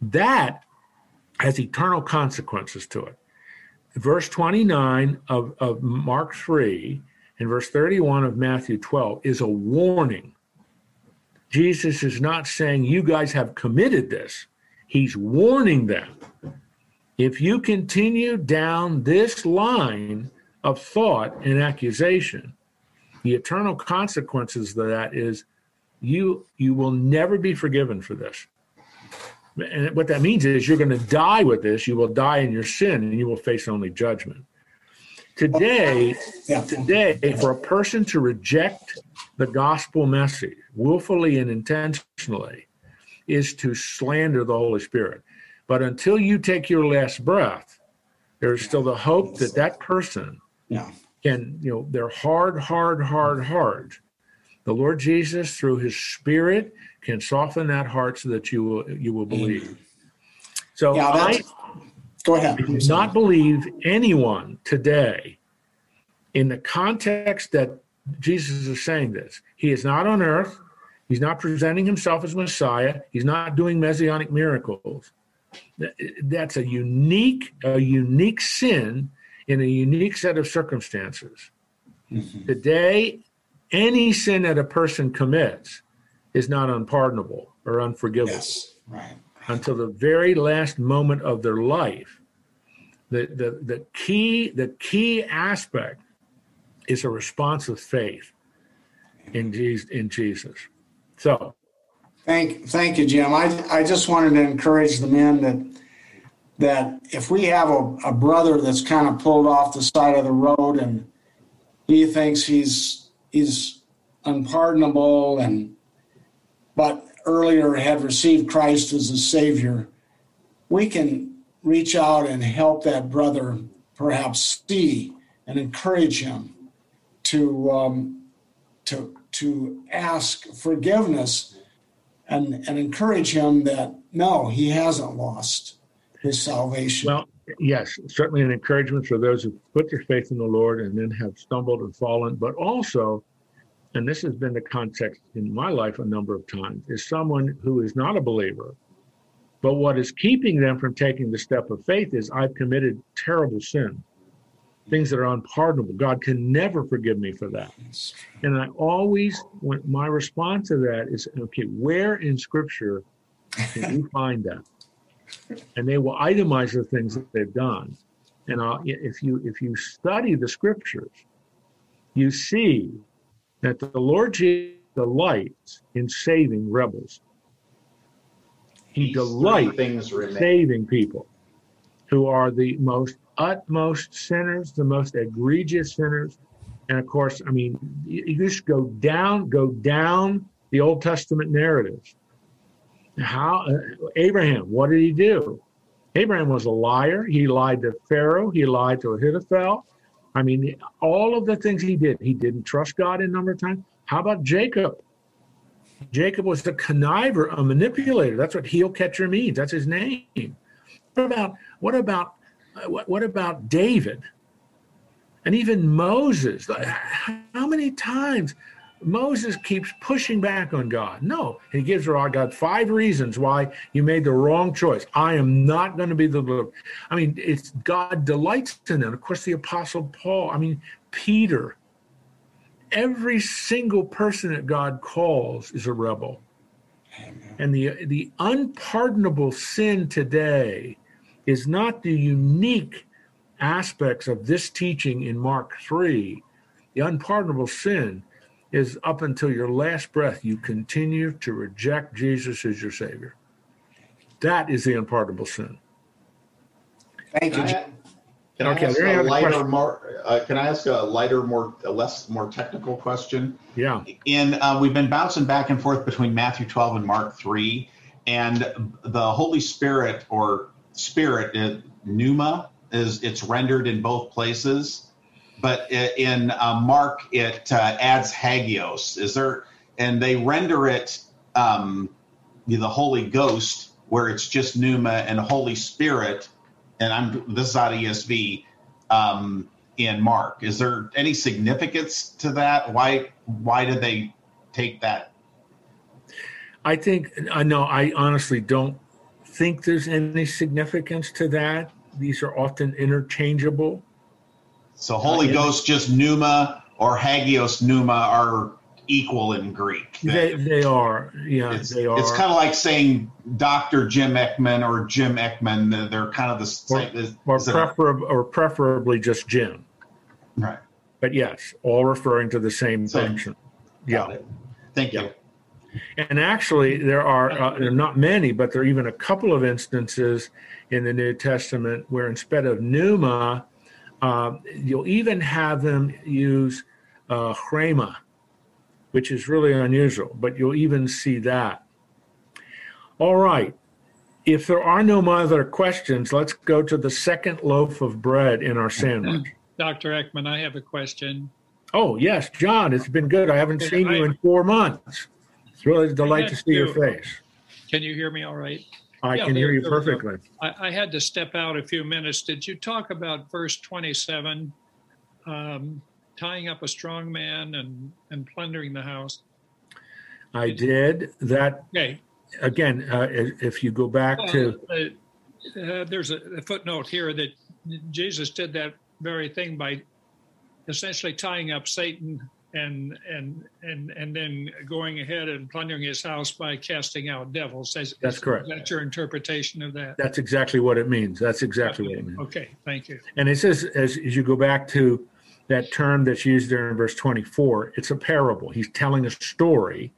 that has eternal consequences to it. Verse 29 of, of Mark 3 and verse 31 of Matthew 12 is a warning. Jesus is not saying you guys have committed this, he's warning them. If you continue down this line of thought and accusation, the eternal consequences of that is you you will never be forgiven for this. And what that means is you're going to die with this you will die in your sin and you will face only judgment. Today yeah. today for a person to reject the gospel message willfully and intentionally is to slander the holy spirit but until you take your last breath there's still the hope that that person yeah can, you know, they're hard, hard, hard, hard. The Lord Jesus, through his spirit, can soften that heart so that you will you will believe. So yeah, I go ahead. do not believe anyone today in the context that Jesus is saying this. He is not on earth. He's not presenting himself as Messiah. He's not doing messianic miracles. That's a unique, a unique sin in a unique set of circumstances. Mm-hmm. Today, any sin that a person commits is not unpardonable or unforgivable. Yes, right. Until the very last moment of their life. The, the, the key the key aspect is a response of faith in Jesus in Jesus. So thank thank you, Jim. I I just wanted to encourage the men that that if we have a, a brother that's kind of pulled off the side of the road and he thinks he's he's unpardonable and but earlier had received Christ as a savior, we can reach out and help that brother perhaps see and encourage him to um, to to ask forgiveness and and encourage him that no, he hasn't lost his salvation. Well, yes, certainly an encouragement for those who put their faith in the Lord and then have stumbled and fallen, but also, and this has been the context in my life a number of times, is someone who is not a believer. But what is keeping them from taking the step of faith is I've committed terrible sin, things that are unpardonable. God can never forgive me for that. And I always, when my response to that is, okay, where in Scripture can you find that? and they will itemize the things that they've done. And uh, if you if you study the scriptures, you see that the Lord Jesus delights in saving rebels. He delights in saving people who are the most utmost sinners, the most egregious sinners. And of course, I mean, you just go down, go down the Old Testament narratives how uh, Abraham, what did he do? Abraham was a liar. He lied to Pharaoh. He lied to Ahithophel. I mean, all of the things he did. He didn't trust God in a number of times. How about Jacob? Jacob was a conniver, a manipulator. That's what heel catcher means. That's his name. What about what about Uh, what, what about David? And even Moses. How many times Moses keeps pushing back on God. No, he gives our God five reasons why you made the wrong choice. I am not going to be the. I mean, it's God delights in it. Of course, the Apostle Paul. I mean, Peter. Every single person that God calls is a rebel. And the the unpardonable sin today is not the unique aspects of this teaching in Mark 3. The unpardonable sin is up until your last breath, you continue to reject Jesus as your Savior. That is the unpardonable sin. Thank you. Can I, can okay, I ask a lighter, more? Uh, can I ask a lighter, more, a less, more technical question? Yeah. In uh, we've been bouncing back and forth between Matthew 12 and Mark 3, and the Holy Spirit or Spirit, it, pneuma, is it's rendered in both places but in uh, Mark it uh, adds hagios. Is there and they render it um, the Holy Ghost where it's just pneuma and Holy Spirit, and I'm this is out of ESV um, in Mark. Is there any significance to that? Why why did they take that? I think I uh, know. I honestly don't think there's any significance to that. These are often interchangeable. So Holy uh, Ghost, just pneuma or hagios pneuma are equal in Greek. They, they are, yeah, it's, they are. It's kind of like saying Dr. Jim Ekman or Jim Ekman. They're kind of the same. Or, or, prefer, or preferably just Jim. Right. But yes, all referring to the same, same. function. Got yeah. It. Thank you. And actually, there are uh, there are not many, but there are even a couple of instances in the New Testament where instead of pneuma, uh, you'll even have them use uh, chrema, which is really unusual, but you'll even see that. All right. If there are no other questions, let's go to the second loaf of bread in our sandwich. Dr. Ekman, I have a question. Oh, yes, John, it's been good. I haven't seen you in four months. It's really a delight to see your face. Can you hear me all right? I yeah, can hear you perfectly. I, I, had to step out a few minutes. Did you talk about verse 27, um, tying up a strong man and, and plundering the house? I did. That, okay. again, uh, if you go back to. Uh, uh, there's a, a footnote here that Jesus did that very thing by essentially tying up Satan and and and and then going ahead and plundering his house by casting out devils. Is, That's correct. That's your interpretation of that. That's exactly what it means. That's exactly okay. what it means. Okay, thank you. And it says as, as you go back to that term that's used there in verse 24, it's a parable. He's telling a story,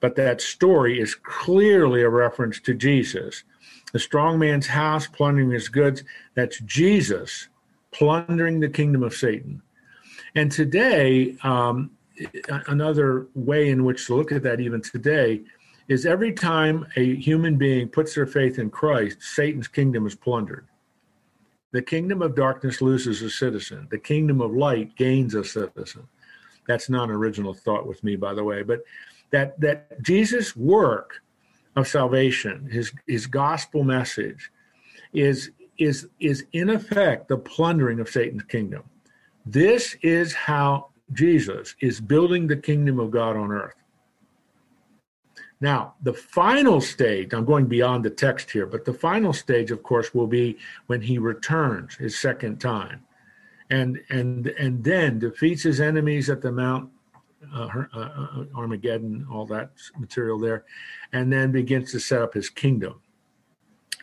but that story is clearly a reference to Jesus. The strong man's house plundering his goods, that's Jesus plundering the kingdom of Satan and today, um, another way in which to look at that, even today, is every time a human being puts their faith in Christ, Satan's kingdom is plundered. The kingdom of darkness loses a citizen, the kingdom of light gains a citizen. That's not an original thought with me, by the way, but that, that Jesus' work of salvation, his, his gospel message, is, is, is in effect the plundering of Satan's kingdom. This is how Jesus is building the kingdom of God on earth. Now, the final stage, I'm going beyond the text here, but the final stage, of course, will be when he returns his second time and and and then defeats his enemies at the Mount uh, uh, uh, Armageddon, all that material there, and then begins to set up his kingdom.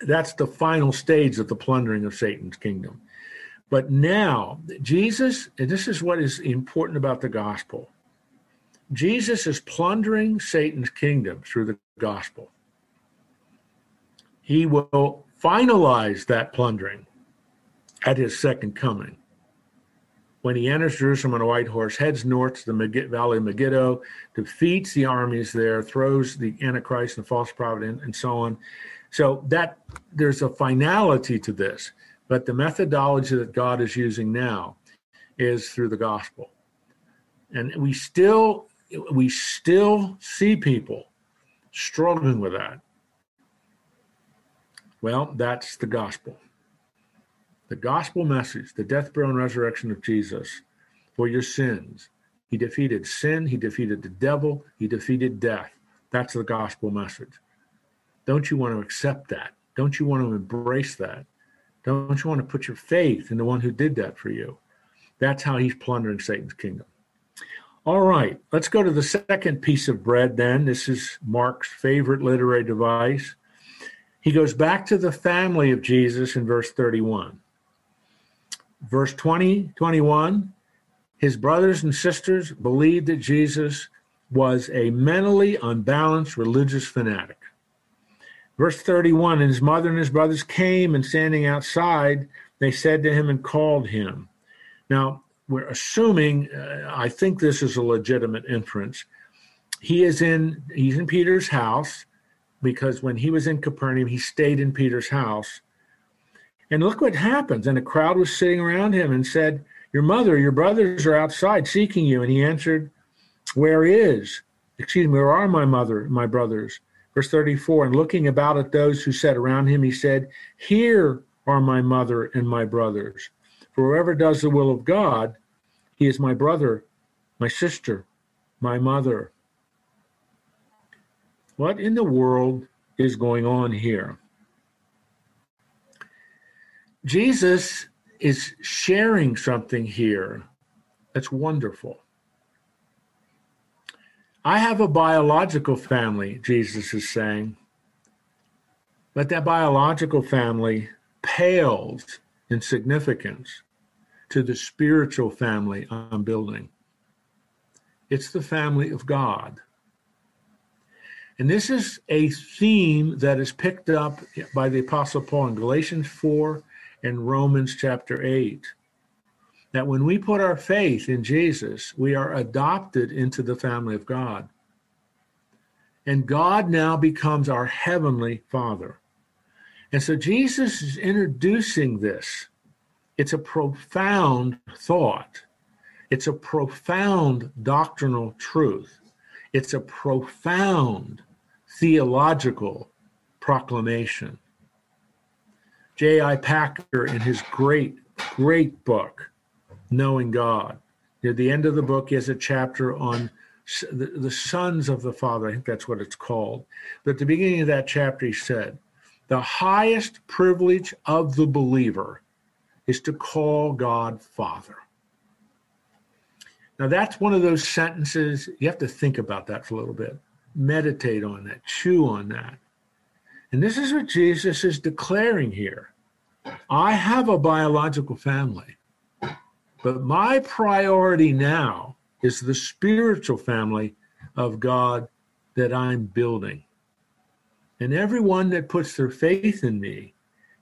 That's the final stage of the plundering of Satan's kingdom. But now, Jesus, and this is what is important about the gospel Jesus is plundering Satan's kingdom through the gospel. He will finalize that plundering at his second coming. When he enters Jerusalem on a white horse, heads north to the valley of Megiddo, defeats the armies there, throws the Antichrist and the false prophet in, and so on. So that there's a finality to this. But the methodology that God is using now is through the gospel. And we still we still see people struggling with that. Well, that's the gospel. The gospel message, the death, burial, and resurrection of Jesus for your sins He defeated sin, he defeated the devil, he defeated death. That's the gospel message. Don't you want to accept that? Don't you want to embrace that? Don't you want to put your faith in the one who did that for you? That's how he's plundering Satan's kingdom. All right, let's go to the second piece of bread then. This is Mark's favorite literary device. He goes back to the family of Jesus in verse 31. Verse 20, 21, his brothers and sisters believed that Jesus was a mentally unbalanced religious fanatic. Verse 31 And his mother and his brothers came, and standing outside, they said to him and called him. Now, we're assuming, uh, I think this is a legitimate inference. He is in, he's in Peter's house because when he was in Capernaum, he stayed in Peter's house. And look what happens. And a crowd was sitting around him and said, Your mother, your brothers are outside seeking you. And he answered, Where is, excuse me, where are my mother, my brothers? Verse 34 And looking about at those who sat around him, he said, Here are my mother and my brothers. For whoever does the will of God, he is my brother, my sister, my mother. What in the world is going on here? Jesus is sharing something here that's wonderful. I have a biological family, Jesus is saying, but that biological family pales in significance to the spiritual family I'm building. It's the family of God. And this is a theme that is picked up by the Apostle Paul in Galatians 4 and Romans chapter 8. That when we put our faith in Jesus, we are adopted into the family of God. And God now becomes our heavenly Father. And so Jesus is introducing this. It's a profound thought, it's a profound doctrinal truth, it's a profound theological proclamation. J.I. Packer, in his great, great book, Knowing God, near the end of the book, has a chapter on the, the sons of the Father. I think that's what it's called. But at the beginning of that chapter, he said, The highest privilege of the believer is to call God Father. Now, that's one of those sentences, you have to think about that for a little bit meditate on that, chew on that. And this is what Jesus is declaring here. I have a biological family, but my priority now is the spiritual family of God that I'm building. And everyone that puts their faith in me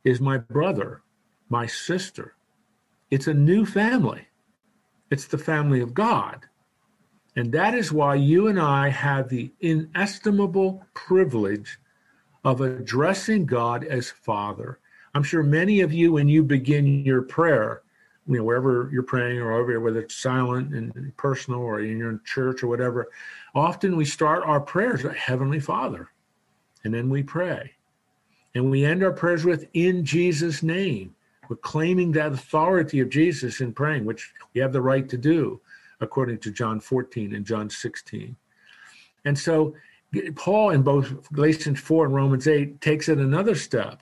is my brother, my sister. It's a new family. It's the family of God. And that is why you and I have the inestimable privilege of addressing God as Father. I'm sure many of you, when you begin your prayer, you know, wherever you're praying or over whether it's silent and personal or in your church or whatever, often we start our prayers with Heavenly Father. And then we pray. And we end our prayers with in Jesus' name. We're claiming that authority of Jesus in praying, which we have the right to do according to John 14 and John 16. And so Paul in both Galatians 4 and Romans 8 takes it another step.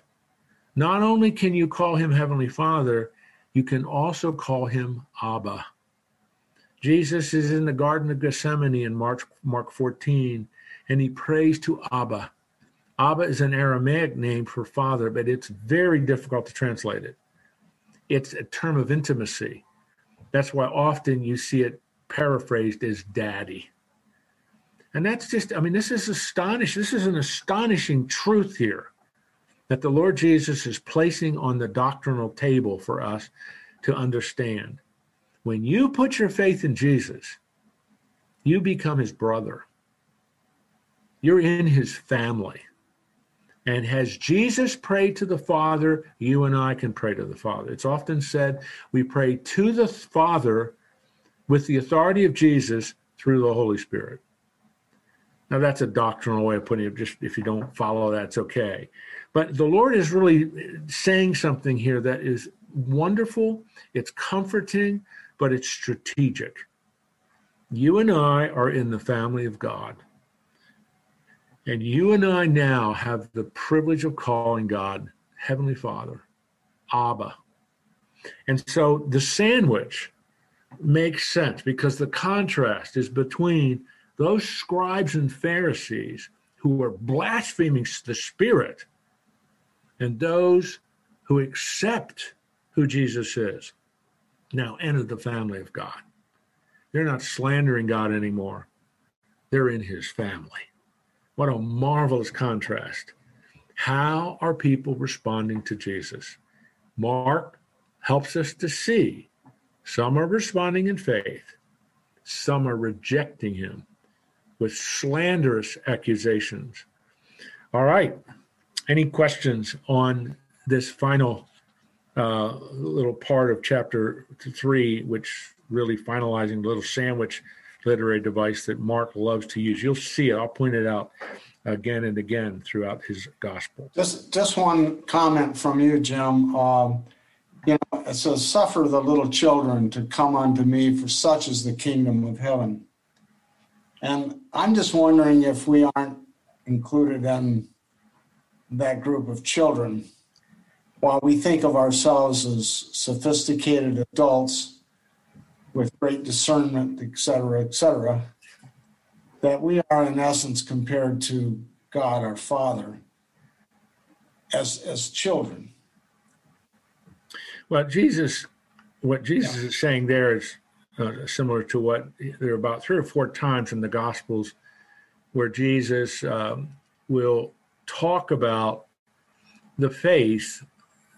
Not only can you call him Heavenly Father, you can also call him Abba. Jesus is in the Garden of Gethsemane in Mark, Mark 14, and he prays to Abba. Abba is an Aramaic name for father, but it's very difficult to translate it. It's a term of intimacy. That's why often you see it paraphrased as daddy. And that's just, I mean, this is astonishing. This is an astonishing truth here that the Lord Jesus is placing on the doctrinal table for us to understand. When you put your faith in Jesus, you become his brother. You're in his family. And as Jesus prayed to the Father, you and I can pray to the Father. It's often said we pray to the Father with the authority of Jesus through the Holy Spirit. Now, that's a doctrinal way of putting it. Just if you don't follow that, it's okay. But the Lord is really saying something here that is wonderful, it's comforting, but it's strategic. You and I are in the family of God. And you and I now have the privilege of calling God Heavenly Father, Abba. And so the sandwich makes sense because the contrast is between those scribes and Pharisees who are blaspheming the Spirit and those who accept who Jesus is now enter the family of God. They're not slandering God anymore, they're in his family. What a marvelous contrast. How are people responding to Jesus? Mark helps us to see some are responding in faith, some are rejecting him with slanderous accusations. All right. Any questions on this final uh, little part of chapter three, which really finalizing the little sandwich literary device that Mark loves to use? You'll see it. I'll point it out again and again throughout his gospel. Just, just one comment from you, Jim. Um, you know, it says, Suffer the little children to come unto me, for such is the kingdom of heaven. And I'm just wondering if we aren't included in that group of children. While we think of ourselves as sophisticated adults with great discernment, et cetera, et cetera, that we are in essence compared to God our Father as, as children. Well, Jesus, what Jesus yeah. is saying there is uh, similar to what there are about three or four times in the Gospels where Jesus um, will talk about the faith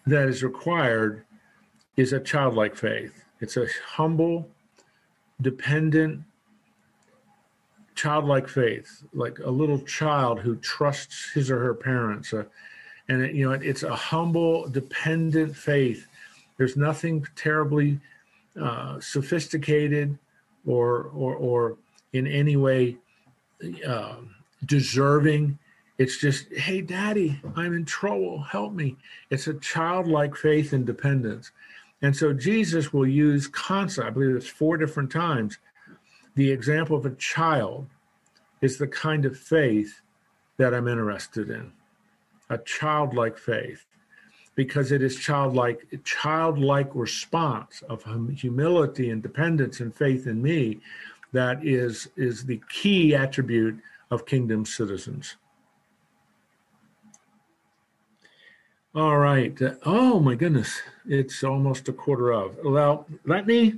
that is required is a childlike faith. It's a humble, dependent, childlike faith, like a little child who trusts his or her parents. Uh, and it, you know, it, it's a humble, dependent faith there's nothing terribly uh, sophisticated or, or, or in any way uh, deserving. It's just, hey, daddy, I'm in trouble. Help me. It's a childlike faith and dependence. And so Jesus will use concept, I believe it's four different times. The example of a child is the kind of faith that I'm interested in a childlike faith because it is childlike childlike response of humility and dependence and faith in me that is is the key attribute of kingdom citizens all right oh my goodness it's almost a quarter of well let me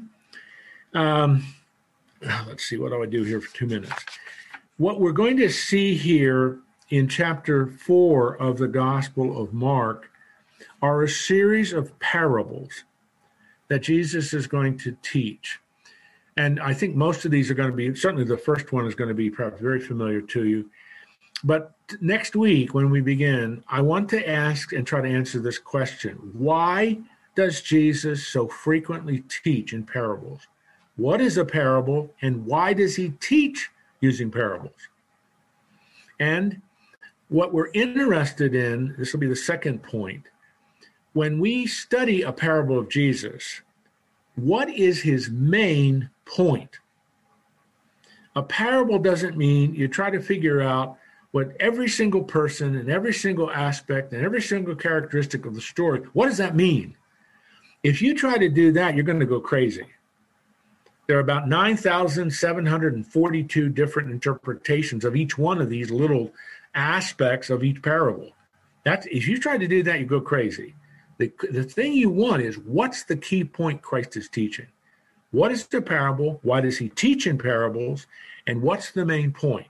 um let's see what do i do here for two minutes what we're going to see here in chapter four of the gospel of mark are a series of parables that Jesus is going to teach. And I think most of these are going to be, certainly the first one is going to be perhaps very familiar to you. But next week, when we begin, I want to ask and try to answer this question Why does Jesus so frequently teach in parables? What is a parable, and why does he teach using parables? And what we're interested in, this will be the second point, when we study a parable of Jesus, what is his main point? A parable doesn't mean you try to figure out what every single person and every single aspect and every single characteristic of the story, what does that mean? If you try to do that, you're going to go crazy. There are about 9,742 different interpretations of each one of these little aspects of each parable. That's if you try to do that, you go crazy. The, the thing you want is what's the key point Christ is teaching? What is the parable? Why does he teach in parables? And what's the main point?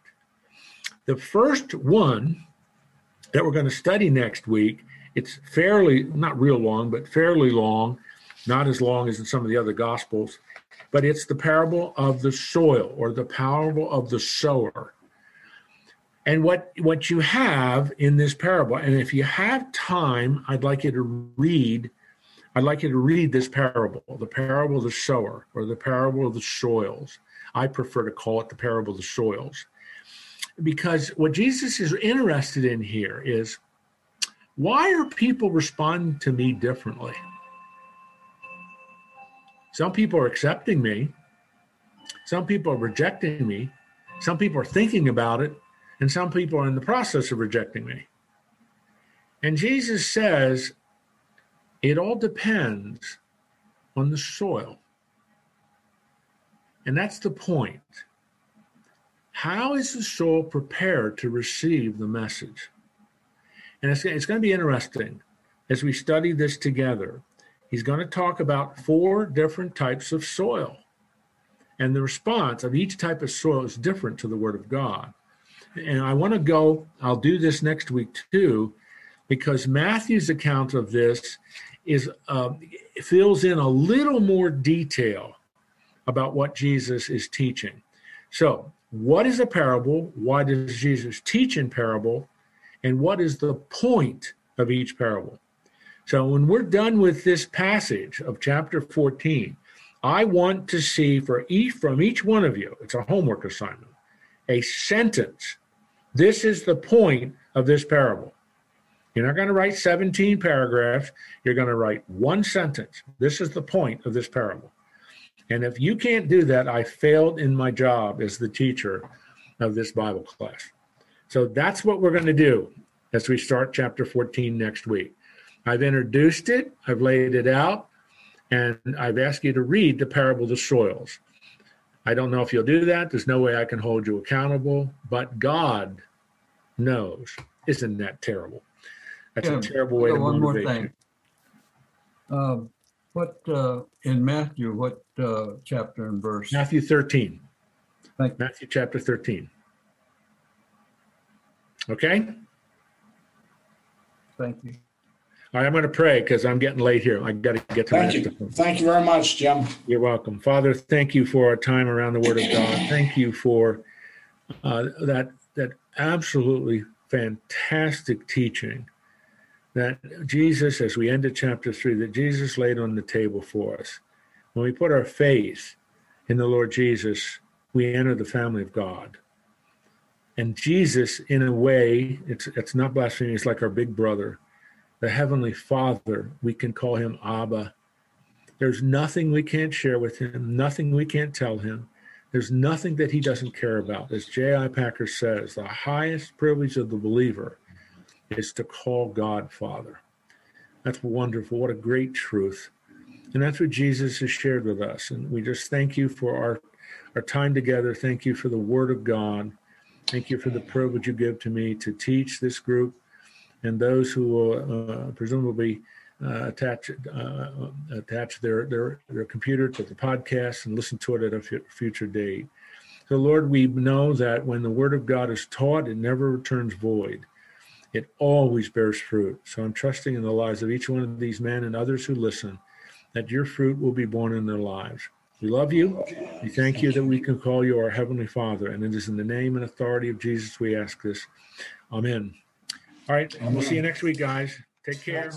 The first one that we're going to study next week, it's fairly, not real long, but fairly long, not as long as in some of the other gospels, but it's the parable of the soil or the parable of the sower. And what, what you have in this parable, and if you have time, I'd like you to read, I'd like you to read this parable, the parable of the sower or the parable of the soils. I prefer to call it the parable of the soils. Because what Jesus is interested in here is why are people responding to me differently? Some people are accepting me, Some people are rejecting me. Some people are thinking about it. And some people are in the process of rejecting me. And Jesus says it all depends on the soil. And that's the point. How is the soul prepared to receive the message? And it's, it's going to be interesting as we study this together. He's going to talk about four different types of soil. And the response of each type of soil is different to the Word of God. And I want to go, I'll do this next week too, because Matthew's account of this is uh, fills in a little more detail about what Jesus is teaching. So, what is a parable? Why does Jesus teach in parable? And what is the point of each parable? So, when we're done with this passage of chapter 14, I want to see for each from each one of you, it's a homework assignment, a sentence. This is the point of this parable. You're not going to write 17 paragraphs. You're going to write one sentence. This is the point of this parable. And if you can't do that, I failed in my job as the teacher of this Bible class. So that's what we're going to do as we start chapter 14 next week. I've introduced it, I've laid it out, and I've asked you to read the parable of the soils. I don't know if you'll do that. There's no way I can hold you accountable, but God knows. Isn't that terrible? That's Yeah, a terrible way to one more thing. Um, What, uh, in Matthew, what uh, chapter and verse? Matthew 13. Thank- Matthew chapter 13. Okay? Thank you. All right, I'm going to pray because I'm getting late here. I got to get to Thank my you. Thank you very much, Jim. You're welcome. Father, thank you for our time around the Word of God. Thank you for uh, that that absolutely fantastic teaching that Jesus, as we ended chapter three, that Jesus laid on the table for us. When we put our faith in the Lord Jesus, we enter the family of God. And Jesus, in a way, it's it's not blasphemy. It's like our big brother, the heavenly Father. We can call him Abba. There's nothing we can't share with him, nothing we can't tell him. There's nothing that he doesn't care about. As J.I. Packer says, the highest privilege of the believer is to call God Father. That's wonderful. What a great truth. And that's what Jesus has shared with us. And we just thank you for our, our time together. Thank you for the Word of God. Thank you for the privilege you give to me to teach this group and those who will uh, presumably uh, attach uh, attach their, their their computer to the podcast and listen to it at a f- future date. So, Lord, we know that when the Word of God is taught, it never returns void. It always bears fruit. So, I'm trusting in the lives of each one of these men and others who listen that your fruit will be borne in their lives. We love you. We thank you that we can call you our Heavenly Father. And it is in the name and authority of Jesus we ask this. Amen. All right. We'll see you next week, guys. Take care.